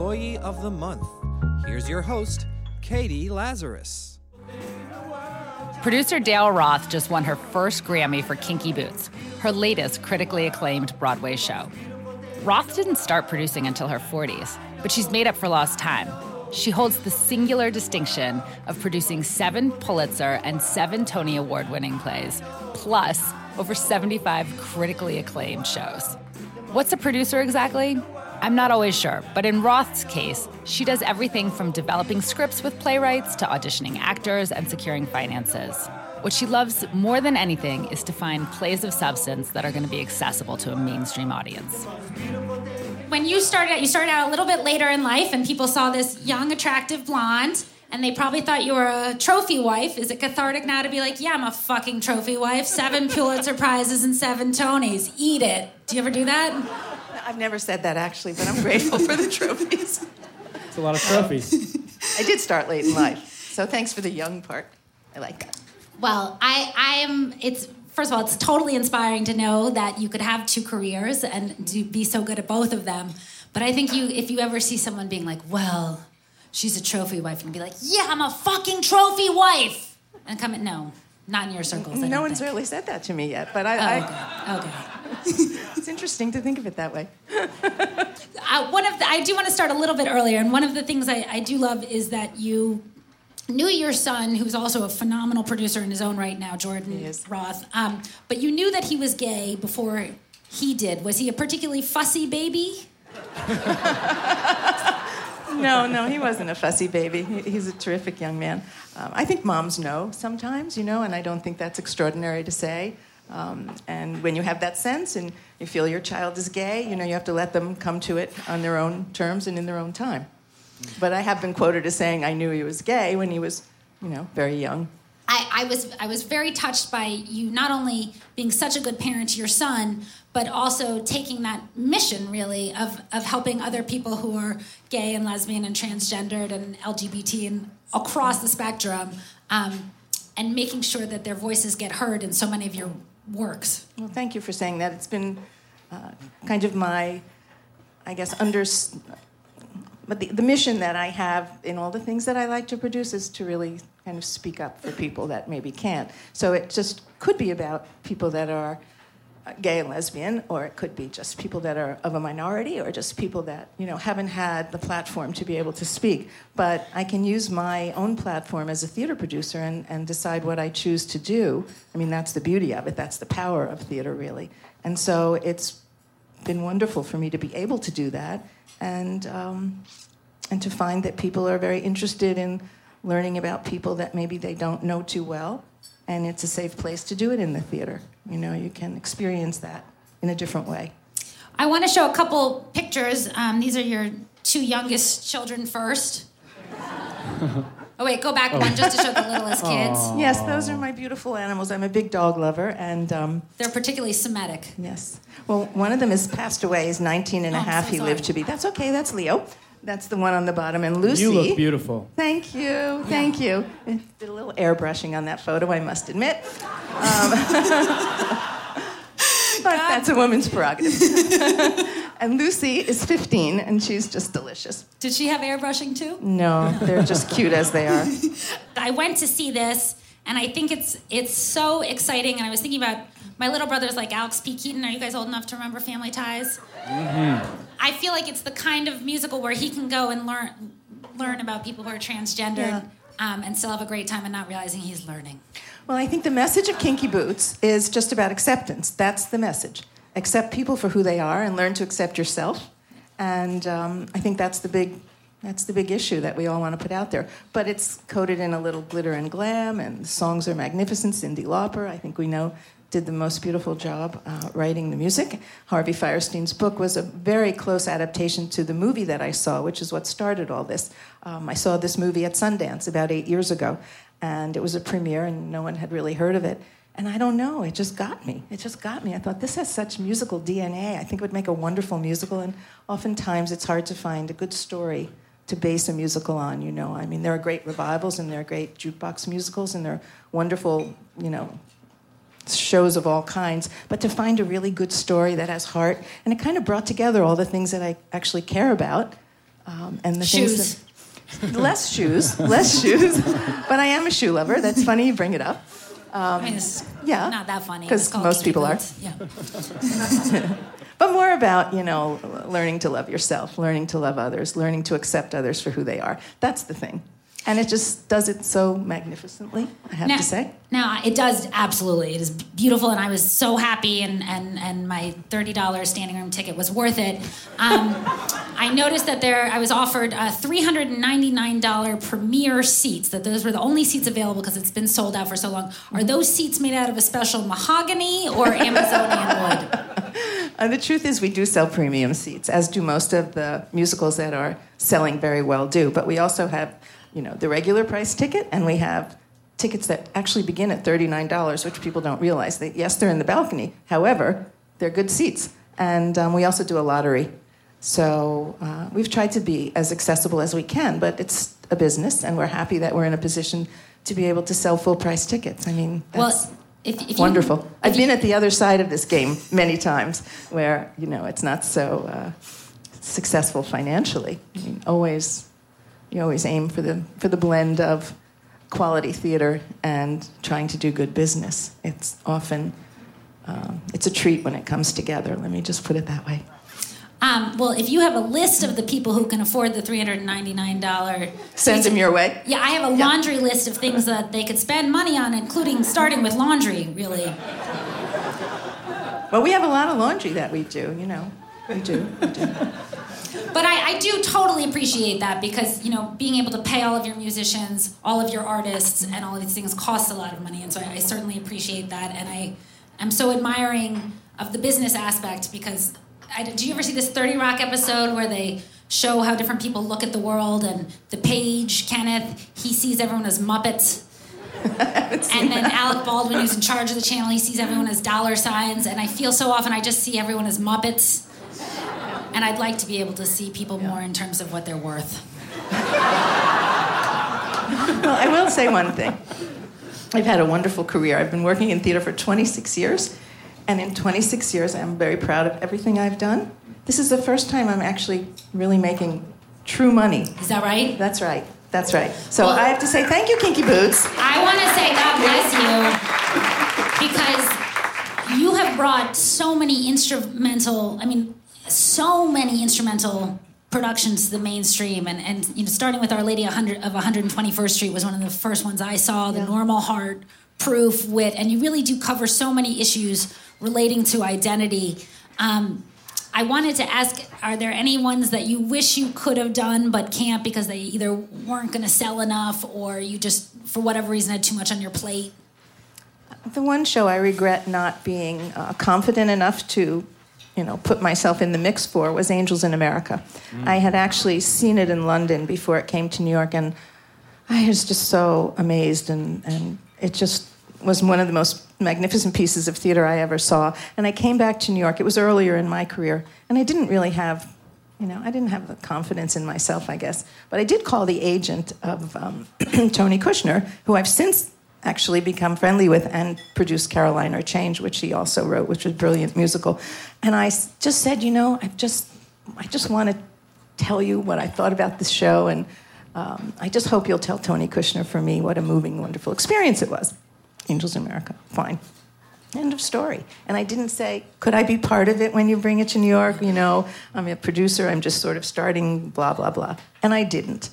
Employee of the Month. Here's your host, Katie Lazarus. Producer Daryl Roth just won her first Grammy for Kinky Boots, her latest critically acclaimed Broadway show. Roth didn't start producing until her 40s, but she's made up for lost time. She holds the singular distinction of producing seven Pulitzer and seven Tony Award winning plays, plus over 75 critically acclaimed shows. What's a producer exactly? I'm not always sure, but in Roth's case, she does everything from developing scripts with playwrights to auditioning actors and securing finances. What she loves more than anything is to find plays of substance that are going to be accessible to a mainstream audience. When you started out, you started out a little bit later in life, and people saw this young, attractive blonde, and they probably thought you were a trophy wife. Is it cathartic now to be like, yeah, I'm a fucking trophy wife, seven Pulitzer Prizes and seven Tonys? Eat it. Do you ever do that? I've never said that actually, but I'm grateful for the trophies. It's a lot of trophies. I did start late in life, so thanks for the young part. I like that. Well, I, I am. It's first of all, it's totally inspiring to know that you could have two careers and do, be so good at both of them. But I think you, if you ever see someone being like, "Well, she's a trophy wife," and be like, "Yeah, I'm a fucking trophy wife," and come in, no, not in your circles. No one's think. really said that to me yet, but I, Oh, I okay. okay. it's interesting to think of it that way. uh, one of the, I do want to start a little bit earlier, and one of the things I, I do love is that you knew your son, who's also a phenomenal producer in his own right now, Jordan is. Roth. Um, but you knew that he was gay before he did. Was he a particularly fussy baby? No, no, he wasn't a fussy baby. He, he's a terrific young man. Um, I think moms know sometimes, you know, and I don't think that's extraordinary to say. Um, and when you have that sense and you feel your child is gay, you know, you have to let them come to it on their own terms and in their own time. But I have been quoted as saying I knew he was gay when he was, you know, very young. I, I was I was very touched by you not only being such a good parent to your son, but also taking that mission really of of helping other people who are gay and lesbian and transgendered and LGBT and across the spectrum, um, and making sure that their voices get heard in so many of your works. Well, thank you for saying that. It's been uh, kind of my, I guess, under. But the, the mission that I have in all the things that I like to produce is to really kind of speak up for people that maybe can't. So it just could be about people that are gay and lesbian, or it could be just people that are of a minority, or just people that you know haven't had the platform to be able to speak. But I can use my own platform as a theater producer and, and decide what I choose to do. I mean, that's the beauty of it. That's the power of theater, really. And so it's been wonderful for me to be able to do that, and um, and to find that people are very interested in learning about people that maybe they don't know too well, and it's a safe place to do it in the theater. You know, you can experience that in a different way. I want to show a couple pictures. Um, these are your two youngest children first. Oh wait, go back one just to show the littlest kids. Yes, those are my beautiful animals. I'm a big dog lover, and um, They're particularly Semitic. yes. Well, one of them has passed away. He's 19 and a Oh, I'm half. so he lived to be. That's okay. That's Leo. That's the one on the bottom. And Lucy. You look beautiful. Thank you, thank you. Did a little airbrushing on that photo, I must admit. Um, but that's a woman's prerogative. and Lucy is 15, and she's just delicious. Did she have airbrushing too? No, they're just cute as they are. I went to see this, and I think it's it's so exciting. And I was thinking about my little brother's like Alex P. Keaton. Are you guys old enough to remember Family Ties? Mm-hmm. I feel like it's the kind of musical where he can go and learn learn about people who are transgendered Yeah. um, and still have a great time and not realizing he's learning. Well, I think the message of Kinky Boots is just about acceptance. That's the message. Accept people for who they are and learn to accept yourself. And um, I think that's the big. That's the big issue that we all want to put out there. But it's coated in a little glitter and glam, and the songs are magnificent. Cyndi Lauper, I think we know, did the most beautiful job uh, writing the music. Harvey Fierstein's book was a very close adaptation to the movie that I saw, which is what started all this. Um, I saw this movie at Sundance about eight years ago, and it was a premiere, and no one had really heard of it. And I don't know, it just got me. It just got me. I thought this has such musical DNA. I think it would make a wonderful musical, and oftentimes it's hard to find a good story to base a musical on, you know. I mean, there are great revivals and there are great jukebox musicals and there are wonderful, you know, shows of all kinds, but to find a really good story that has heart and it kind of brought together all the things that I actually care about Um, and the Shoes. things that, less shoes, less shoes. But I am a shoe lover. That's funny you bring it up. I mean, it's yeah, not that funny. 'cause It's called most people are. Yeah. But more about, you know, learning to love yourself, learning to love others, learning to accept others for who they are. That's the thing. And it just does it so magnificently, I have now, to say. Now it does absolutely. It is beautiful, and I was so happy, and and and my thirty dollars standing room ticket was worth it. Um, I noticed that there, I was offered uh, ninety nine dollar premier seats. That those were the only seats available because it's been sold out for so long. Are those seats made out of a special mahogany or Amazonian wood? Uh, the truth is, we do sell premium seats, as do most of the musicals that are selling very well do. But we also have, you know, the regular price ticket, and we have tickets that actually begin at thirty-nine dollars, which people don't realize. That yes, they're in the balcony. However, they're good seats, and um, we also do a lottery. So uh, we've tried to be as accessible as we can, but it's a business, and we're happy that we're in a position to be able to sell full-price tickets. I mean, that's, Well, if, if you- wonderful. if I've you- been at the other side of this game many times, where you know it's not so uh, successful financially. I mean, always, you always aim for the for the blend of quality theater and trying to do good business. It's often um, it's a treat when it comes together. Let me just put it that way. Um, well, if you have a list of the people who can afford the three hundred ninety nine dollar, Send them your way. Yeah, I have a laundry list of things that they could spend money on, including starting with laundry. Really, Well, we have a lot of laundry that we do. You know, we do. We do. but I, I do totally appreciate that because you know being able to pay all of your musicians, all of your artists, and all of these things costs a lot of money, and so I, I certainly appreciate that. And I am so admiring of the business aspect because I, do you ever see this Thirty Rock episode where they show how different people look at the world and the page Kenneth he sees everyone as Muppets. And then Alec Baldwin, who's in charge of the channel, he sees everyone as dollar signs. And I feel so often I just see everyone as Muppets. And I'd like to be able to see people more in terms of what they're worth. Well, I will say one thing. I've had a wonderful career. I've been working in theater for 26 years, and in 26 years, I'm very proud of everything I've done. This is the first time I'm actually really making true money. Is that right? That's right. That's right. So Well- I have to say thank you, Kinky Boots. I want to say God bless you because you have brought so many instrumental, I mean, so many instrumental productions to the mainstream and, and you know starting with Our Lady 100 of 121st Street was one of the first ones I saw the Yeah. normal heart proof wit and you really do cover so many issues relating to identity. Um, I wanted to ask are there any ones that you wish you could have done but can't because they either weren't going to sell enough or you just for whatever reason had too much on your plate? The one show I regret not being uh, confident enough to, you know, put myself in the mix for was Angels in America. I had actually seen it in London before it came to New York, and I was just so amazed, and, and it just was one of the most magnificent pieces of theater I ever saw. And I came back to New York. It was earlier in my career, and I didn't really have you know, I didn't have the confidence in myself, I guess. But I did call the agent of um, Tony Kushner, who I've since actually become friendly with and produced Caroline or Change, which he also wrote, which was a brilliant musical. And I just said, you know, I just, I just want to tell you what I thought about this show, and um, I just hope you'll tell Tony Kushner for me what a moving, wonderful experience it was. Angels in America, fine. End of story. And I didn't say, could I be part of it when you bring it to New York? You know, I'm a producer, I'm just sort of starting, blah, blah, blah. And I didn't.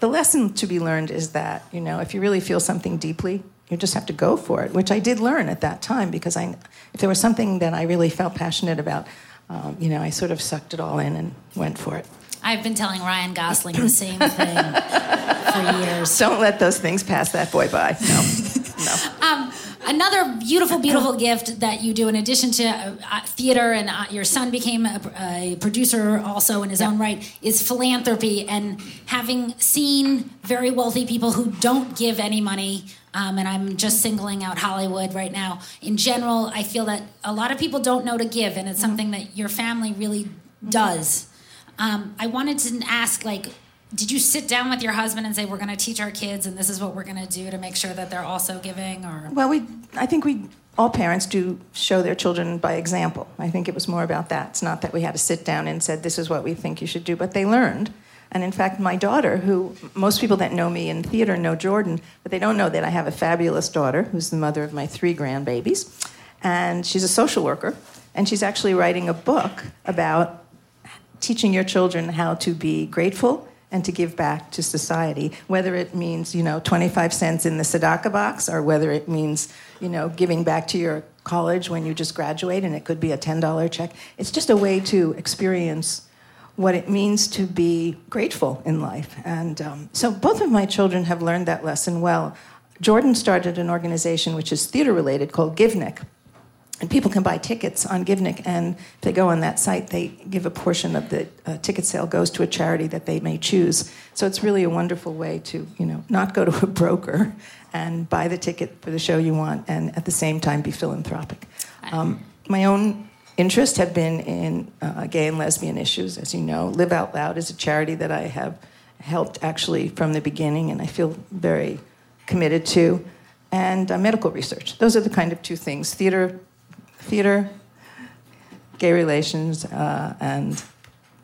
The lesson to be learned is that, you know, if you really feel something deeply, you just have to go for it, which I did learn at that time because I, if there was something that I really felt passionate about, um, you know, I sort of sucked it all in and went for it. I've been telling Ryan Gosling the same thing for years. Don't let those things pass that boy by. No, no. Um, another beautiful, beautiful gift that you do, in addition to uh, uh, theater, and uh, your son became a, a producer also in his own right, is philanthropy. And having seen very wealthy people who don't give any money, um, and I'm just singling out Hollywood right now. In general, I feel that a lot of people don't know to give, and it's something that your family really does. Um, I wanted to ask, like, did you sit down with your husband and say we're going to teach our kids and this is what we're going to do to make sure that they're also giving or Well, we, I think we, all parents do show their children by example. I think it was more about that. It's not that we had to sit down and said, this is what we think you should do, but they learned. And in fact, my daughter, who most people that know me in theater know Jordan, but they don't know that I have a fabulous daughter who's the mother of my three grandbabies. And she's a social worker, and she's actually writing a book about teaching your children how to be grateful and to give back to society, whether it means, you know, 25 cents in the tzedakah box or whether it means, you know, giving back to your college when you just graduate and it could be a $10 check. It's just a way to experience what it means to be grateful in life. And um, so both of my children have learned that lesson well. Jordan started an organization which is theater related called Givenik. And people can buy tickets on Givenik, and if they go on that site, they give a portion of the uh, ticket sale goes to a charity that they may choose. So it's really a wonderful way to, you know, not go to a broker and buy the ticket for the show you want, and at the same time be philanthropic. Um, my own interests have been in uh, gay and lesbian issues, as you know. Live Out Loud is a charity that I have helped actually from the beginning, and I feel very committed to. And uh, medical research. Those are the kind of two things theater theater, gay relations, uh, and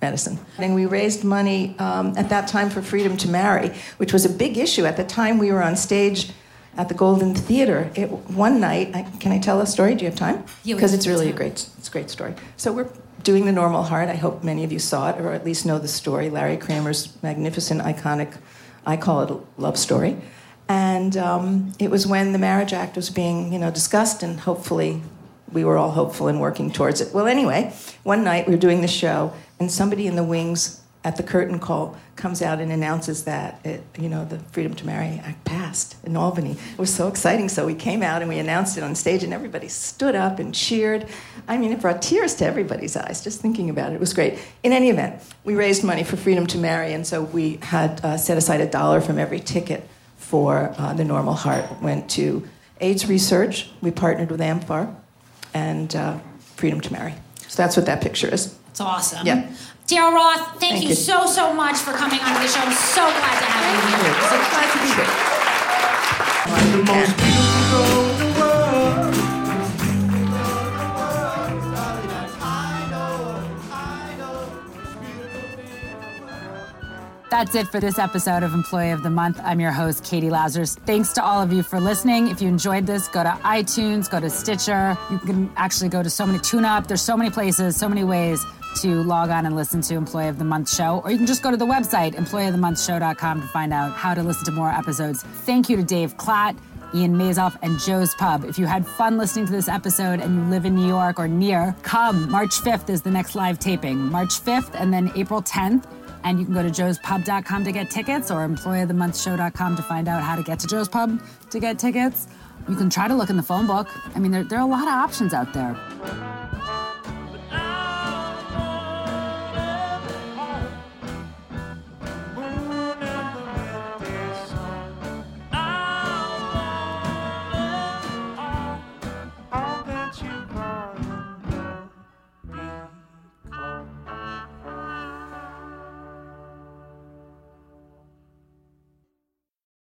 medicine. And we raised money um, at that time for Freedom to Marry, which was a big issue. At the time, we were on stage at the Golden Theater. It, one night, I, can I tell a story? Do you have time? Because it's really a great, it's a great story. So we're doing the Normal Heart. I hope many of you saw it, or at least know the story. Larry Kramer's magnificent, iconic, I call it a love story. And um, it was when the Marriage Act was being, you know, discussed and hopefully we were all hopeful and working towards it. Well, anyway, one night we were doing the show, and somebody in the wings at the curtain call comes out and announces that it, you know the Freedom to Marry Act passed in Albany. It was so exciting. So we came out and we announced it on stage, and everybody stood up and cheered. I mean, it brought tears to everybody's eyes just thinking about it. It was great. In any event, we raised money for Freedom to Marry, and so we had uh, set aside a dollar from every ticket for uh, the Normal Heart. Went to AIDS research. We partnered with AMFAR and uh, freedom to marry. So that's what that picture is. It's awesome. Yeah. Daryl Roth, thank, Thank you, you. so, so much for coming on the show. I'm so glad to have you here. So glad to be here. the most beautiful That's it for this episode of Employee of the Month. I'm your host, Katie Lazarus. Thanks to all of you for listening. If you enjoyed this, go to iTunes, go to Stitcher. You can actually go to so many tune up. There's so many places, so many ways to log on and listen to Employee of the Month show. Or you can just go to the website, employeeofthemonthshow.com, to find out how to listen to more episodes. Thank you to Dave Klatt. Ian Mazoff and Joe's Pub. If you had fun listening to this episode and you live in New York or near, come. March 5th is the next live taping. March 5th and then April 10th. And you can go to joespub.com to get tickets or employeeofthemonthshow.com to find out how to get to Joe's Pub to get tickets. You can try to look in the phone book. I mean, there, there are a lot of options out there.